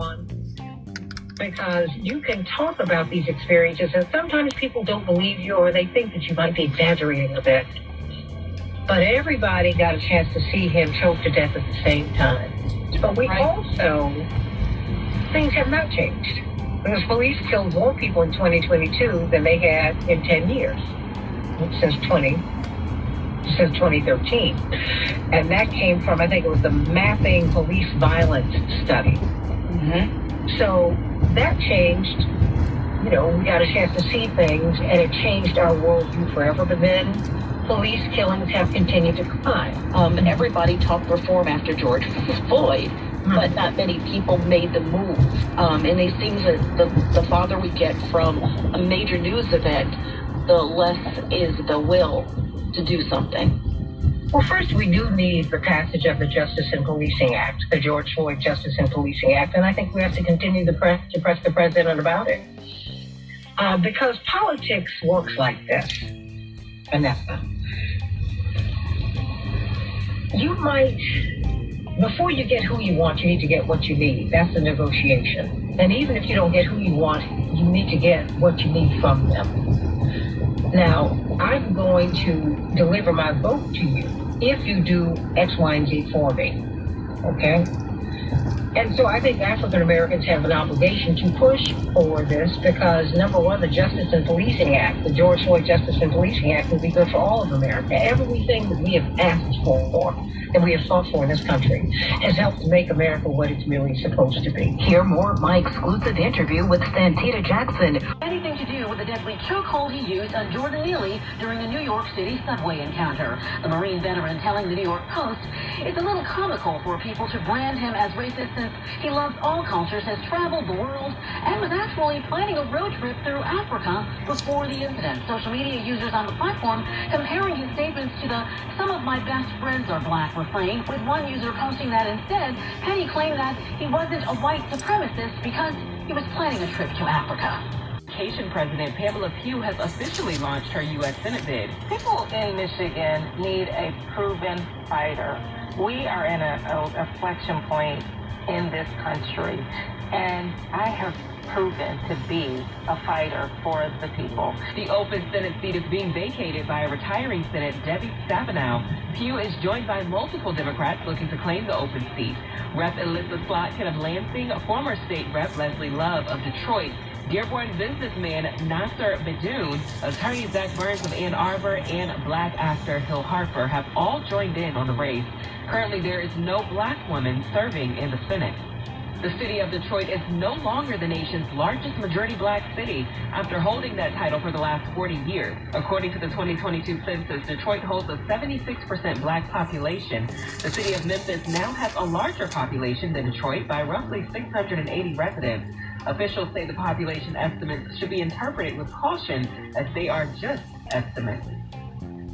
one because you can talk about these experiences, and sometimes people don't believe you or they think that you might be exaggerating a bit. But everybody got a chance to see him choked to death at the same time. But we Right. also, things have not changed. Because police killed more people in 2022 than they had in 10 years since 20, since 2013. And that came from, I think it was the Mapping Police Violence Study. Mm-hmm. So that changed. You know, we got a chance to see things, and it changed our worldview forever. But then police killings have continued to climb. Um, and everybody talked reform after George Floyd, Hmm. but not many people made the move. Um, and it seems that the, the farther we get from a major news event, the less is the will to do something. Well, first, we do need the passage of the Justice and Policing Act, the George Floyd Justice and Policing Act, and I think we have to continue to press, to press the president about it. Uh, because politics works like this, Vanessa. You might, before you get who you want, you need to get what you need. That's the negotiation. And even if you don't get who you want, you need to get what you need from them. Now, I'm going to deliver my vote to you if you do X, Y, and Z for me. Okay? And so I think African Americans have an obligation to push for this because, number one, the Justice and Policing Act, the George Floyd Justice and Policing Act, will be good for all of America. Everything that we have asked for, that we have fought for in this country, has helped to make America what it's really supposed to be. Hear more of my exclusive interview with Santita Jackson. Anything to do with the deadly chokehold he used on Jordan Neely during a New York City subway encounter. The Marine veteran telling the New York Post, it's a little comical for people to brand him as racist since he loves all cultures, has traveled the world, and was actually planning a road trip through Africa before the incident. Social media users on the platform comparing his statements to the some of my best friends are black refrain, with one user posting that instead, Penny claimed that he wasn't a white supremacist because he was planning a trip to Africa. President Pamela Pugh has officially launched her U.S. Senate bid. People in Michigan need a proven fighter. We are in a, a inflection point in this country, and I have proven to be a fighter for the people. The open Senate seat is being vacated by a retiring Senate, Debbie Stabenow. Pugh is joined by multiple Democrats looking to claim the open seat. Rep. Elizabeth Slotkin of Lansing, former state rep Leslie Love of Detroit, Dearborn businessman Nasser Beydoun, attorney Zach Burns of Ann Arbor, and black actor Hill Harper have all joined in on the race. Currently, there is no black woman serving in the Senate. The city of Detroit is no longer the nation's largest majority black city after holding that title for the last 40 years. According to the 2022 census, Detroit holds a 76% black population. The city of Memphis now has a larger population than Detroit by roughly 680 residents. Officials say the population estimates should be interpreted with caution as they are just estimates.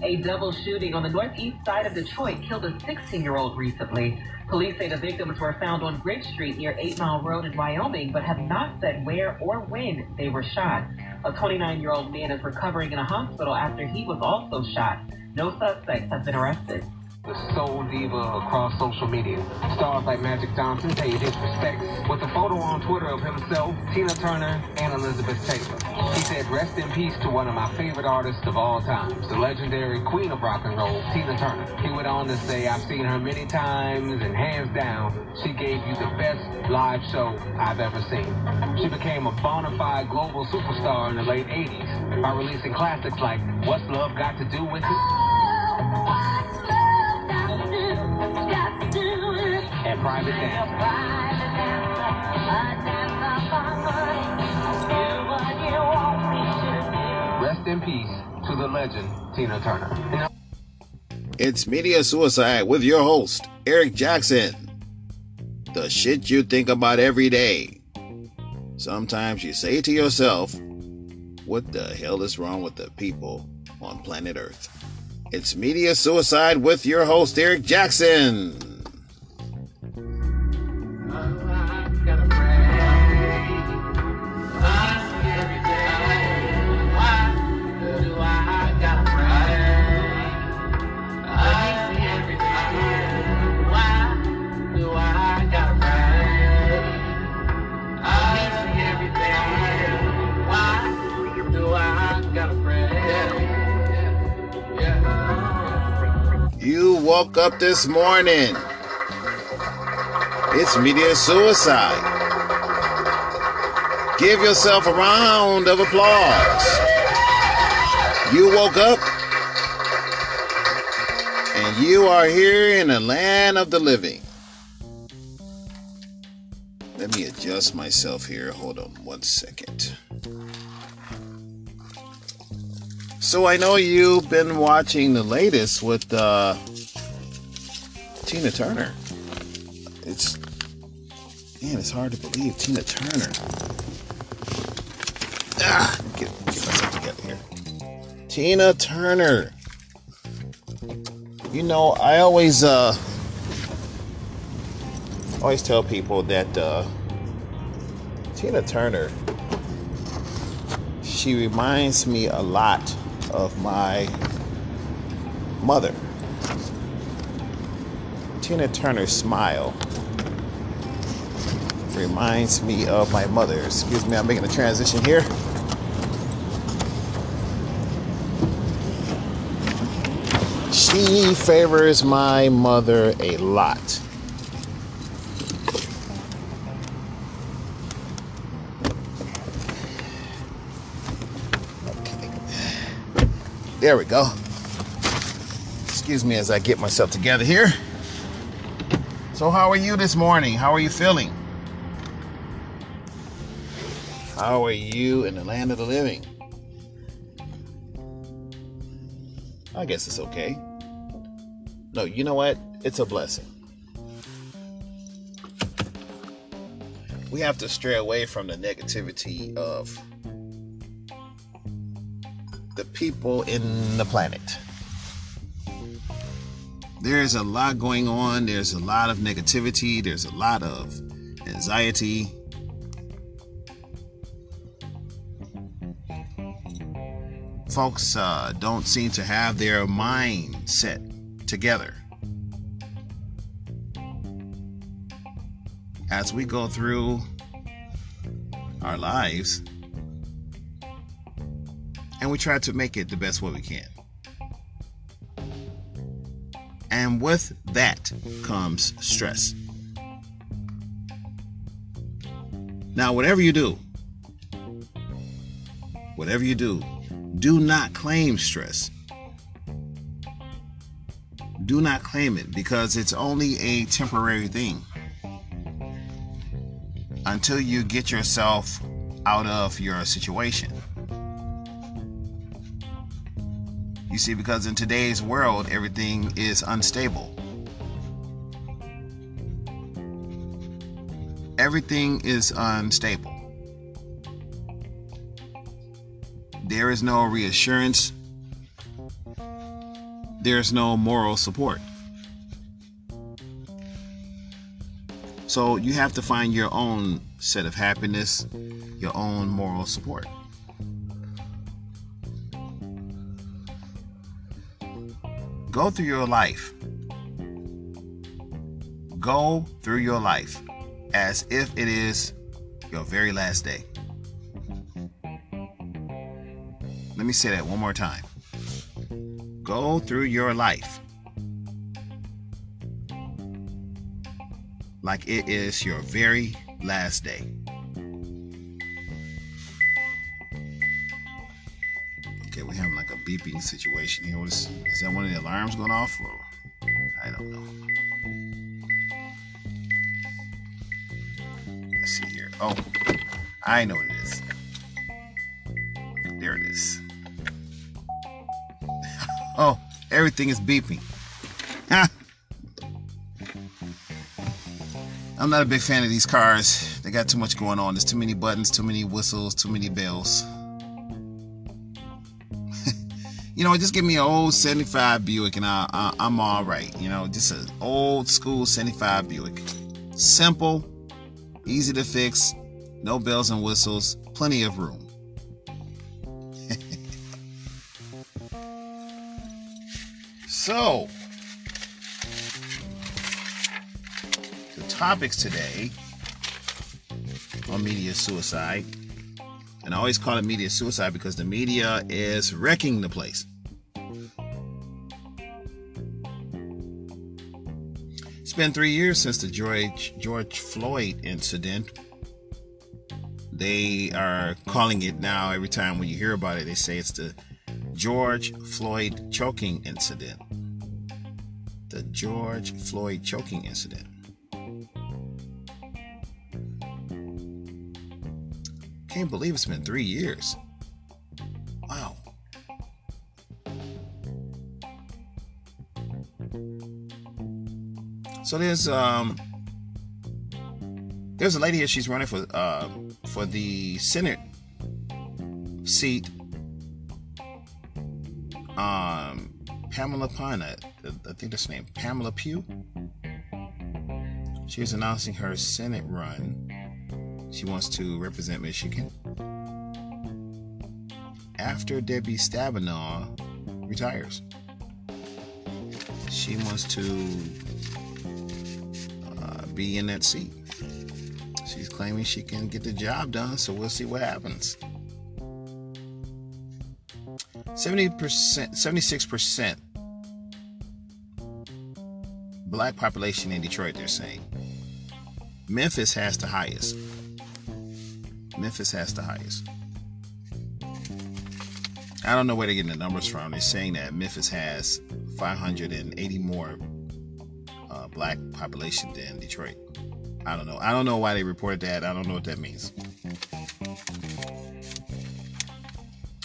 A double shooting on the northeast side of Detroit killed a 16-year-old recently. Police say the victims were found on Bridge Street near 8 Mile Road in Wyoming, but have not said where or when they were shot. A 29-year-old man is recovering in a hospital after he was also shot. No suspects have been arrested. The soul diva across social media. Stars like Magic Johnson paid his respects with a photo on Twitter of himself, Tina Turner, and Elizabeth Taylor. He said, rest in peace to one of my favorite artists of all times, the legendary queen of rock and roll, Tina Turner. He went on to say, I've seen her many times, and hands down, she gave you the best live show I've ever seen. She became a bona fide global superstar in the late 80s by releasing classics like What's Love Got to Do with It? Oh, Private. Rest in peace to the legend, Tina Turner. It's Media Suicide with your host, Eric Jackson. The shit you think about every day. Sometimes you say to yourself, what the hell is wrong with the people on planet Earth? It's Media Suicide with your host, Eric Jackson. You woke up this morning. It's media suicide. Give yourself a round of applause. You woke up and you are here in the land of the living. Let me adjust myself here. Hold on one second. So I know you've been watching the latest with uh, Tina Turner. It's man, it's hard to believe Tina Turner. Ah, get, get myself together here. Tina Turner. You know, I always uh always tell people that uh Tina Turner she reminds me a lot of my mother. Tina Turner's smile reminds me of my mother. Excuse me, I'm making a transition here. She favors my mother a lot. There we go. Excuse me as I get myself together here. So, how are you this morning? How are you feeling? How are you in the land of the living? I guess it's okay. No, you know what? It's a blessing. We have to stray away from the negativity of the people in the planet. There's a lot going on, there's a lot of negativity, there's a lot of anxiety. Folks uh, don't seem to have their mindset together. As we go through our lives, and we try to make it the best way we can. And with that comes stress. Now, whatever you do, whatever you do, do not claim stress. Do not claim it because it's only a temporary thing until you get yourself out of your situation. You see, because in today's world, everything is unstable. Everything is unstable. There is no reassurance. There's no moral support. So you have to find your own set of happiness, your own moral support. Go through your life. Go through your life as if it is your very last day. Let me say that one more time. Go through your life like it is your very last day. Beeping situation here. Is, is that one of the alarms going off? Or I don't know. Let's see here. Oh, I know what it is. There it is. oh, everything is beeping. I'm not a big fan of these cars. They got too much going on. There's too many buttons, too many whistles, too many bells. You know, just give me an old 75 Buick and I, I, I'm all right. You know, just an old school 75 Buick. Simple, easy to fix, no bells and whistles, plenty of room. so, the topics today on media suicide. And I always call it media suicide because the media is wrecking the place. It's been three years since the George George Floyd incident. They are calling it now. Every time when you hear about it, they say it's the George Floyd choking incident. The George Floyd choking incident. Can't believe it's been three years. Wow. So there's um there's a lady here. She's running for uh for the Senate seat. Um, Pamela Pine, I, I think that's her name, Pamela Pugh. She is announcing her Senate run. She wants to represent Michigan after Debbie Stabenow retires. She wants to uh, be in that seat. She's claiming she can get the job done, so we'll see what happens. 70%, 76% black population in Detroit, they're saying. Memphis has the highest. Memphis has the highest. I don't know where they're getting the numbers from. They're saying that Memphis has 580 more black population than Detroit. I don't know. I don't know why they reported that. I don't know what that means.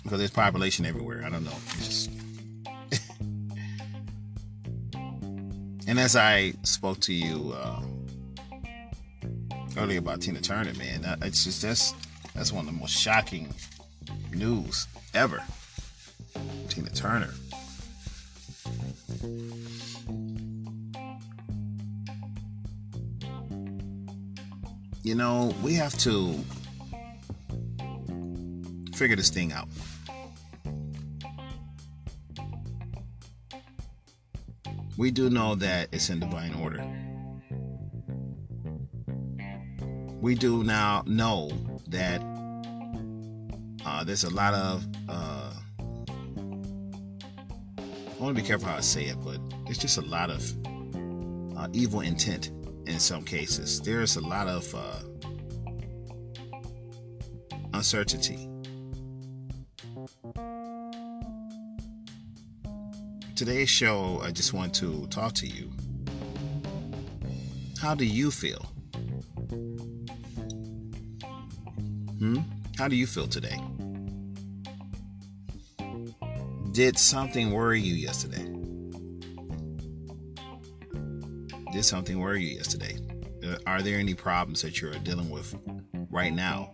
Because there's population everywhere. I don't know. Just... and as I spoke to you uh, earlier about Tina Turner, man, it's just that's that's one of the most shocking news ever. Tina Turner. you know, we have to figure this thing out. We do know that it's in divine order. We do now know that uh, there's a lot of. Uh, I want to be careful how I say it, but there's just a lot of uh, evil intent in some cases. There's a lot of uh, uncertainty. Today's show, I just want to talk to you. How do you feel? How do you feel today? Did something worry you yesterday? Did something worry you yesterday? Uh, are there any problems that you're dealing with right now?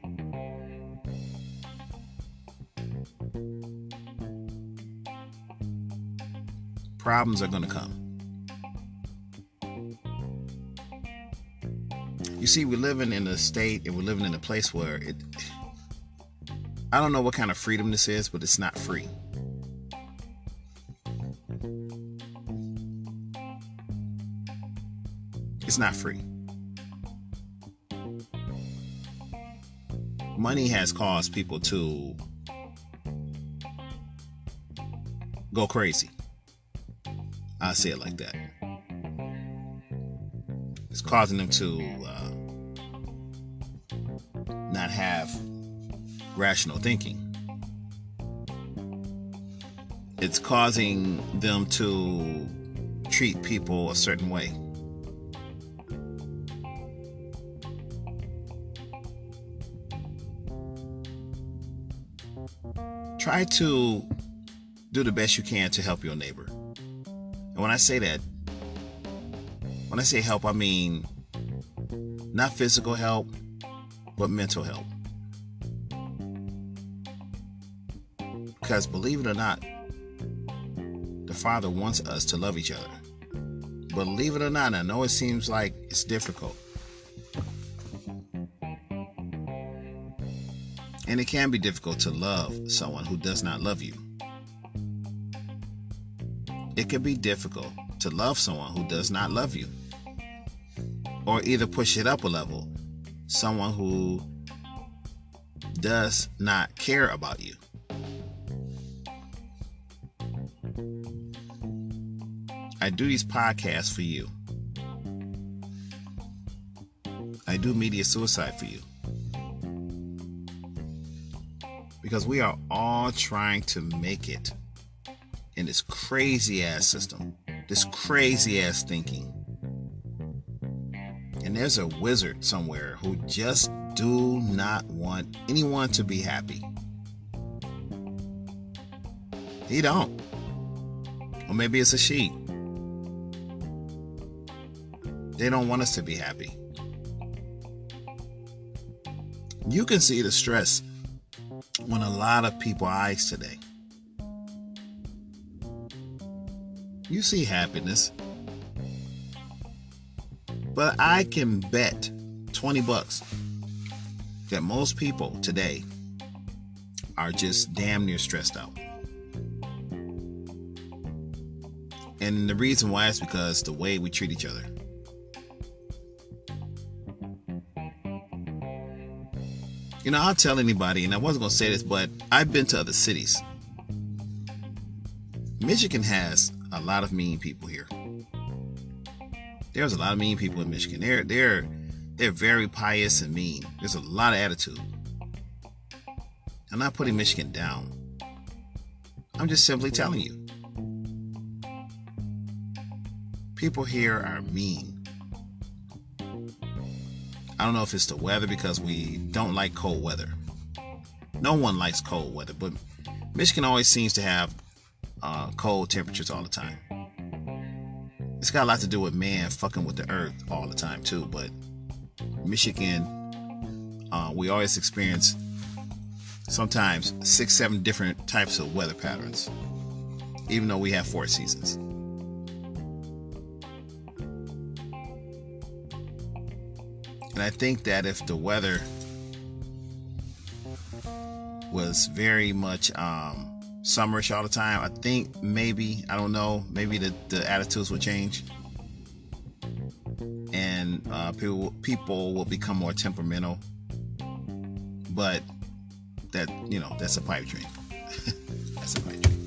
Problems are going to come. You see, we're living in a state and we're living in a place where it. I don't know what kind of freedom this is, but it's not free. It's not free. Money has caused people to go crazy. I say it like that. It's causing them to uh, not have rational thinking. It's causing them to treat people a certain way. try to do the best you can to help your neighbor. And when I say that, when I say help, I mean not physical help, but mental help. Because believe it or not, the Father wants us to love each other. Believe it or not, I know it seems like it's difficult. And it can be difficult to love someone who does not love you. It can be difficult to love someone who does not love you. Or either push it up a level, someone who does not care about you. I do these podcasts for you. I do media suicide for you. Because we are all trying to make it in this crazy ass system, this crazy ass thinking. And there's a wizard somewhere who just do not want anyone to be happy. He don't. Or maybe it's a she. They don't want us to be happy. You can see the stress when a lot of people eyes today. You see happiness. But I can bet 20 bucks that most people today are just damn near stressed out. And the reason why is because the way we treat each other. You know, I'll tell anybody, and I wasn't going to say this, but I've been to other cities. Michigan has a lot of mean people here. There's a lot of mean people in Michigan. They're they're they're very pious and mean. There's a lot of attitude. I'm not putting Michigan down. I'm just simply telling you. People here are mean. I don't know if it's the weather because we don't like cold weather. No one likes cold weather, but Michigan always seems to have uh, cold temperatures all the time. It's got a lot to do with man fucking with the earth all the time too. But Michigan, uh, we always experience sometimes six, seven different types of weather patterns, even though we have four seasons. And I think that if the weather was very much um, summerish all the time, I think maybe, I don't know, maybe the, the attitudes will change. And uh, people, people will become more temperamental. But that, you know, that's a pipe dream. that's a pipe dream.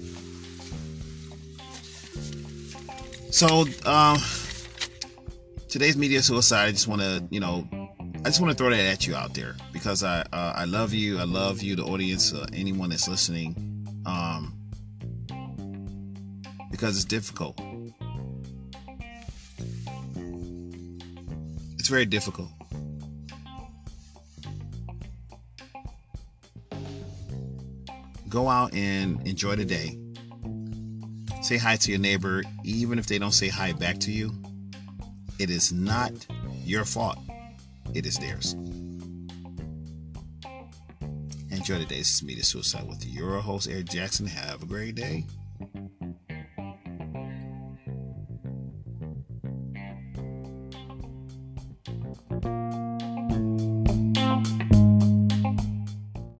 So, uh, today's media suicide, I just want to, you know, I just want to throw that at you out there because I uh, I love you. I love you, the audience, uh, anyone that's listening, um, because it's difficult. It's very difficult. Go out and enjoy the day. Say hi to your neighbor, even if they don't say hi back to you. It is not your fault it is theirs. Enjoy the day. This is Media Suicide with your host, Eric Jackson. Have a great day.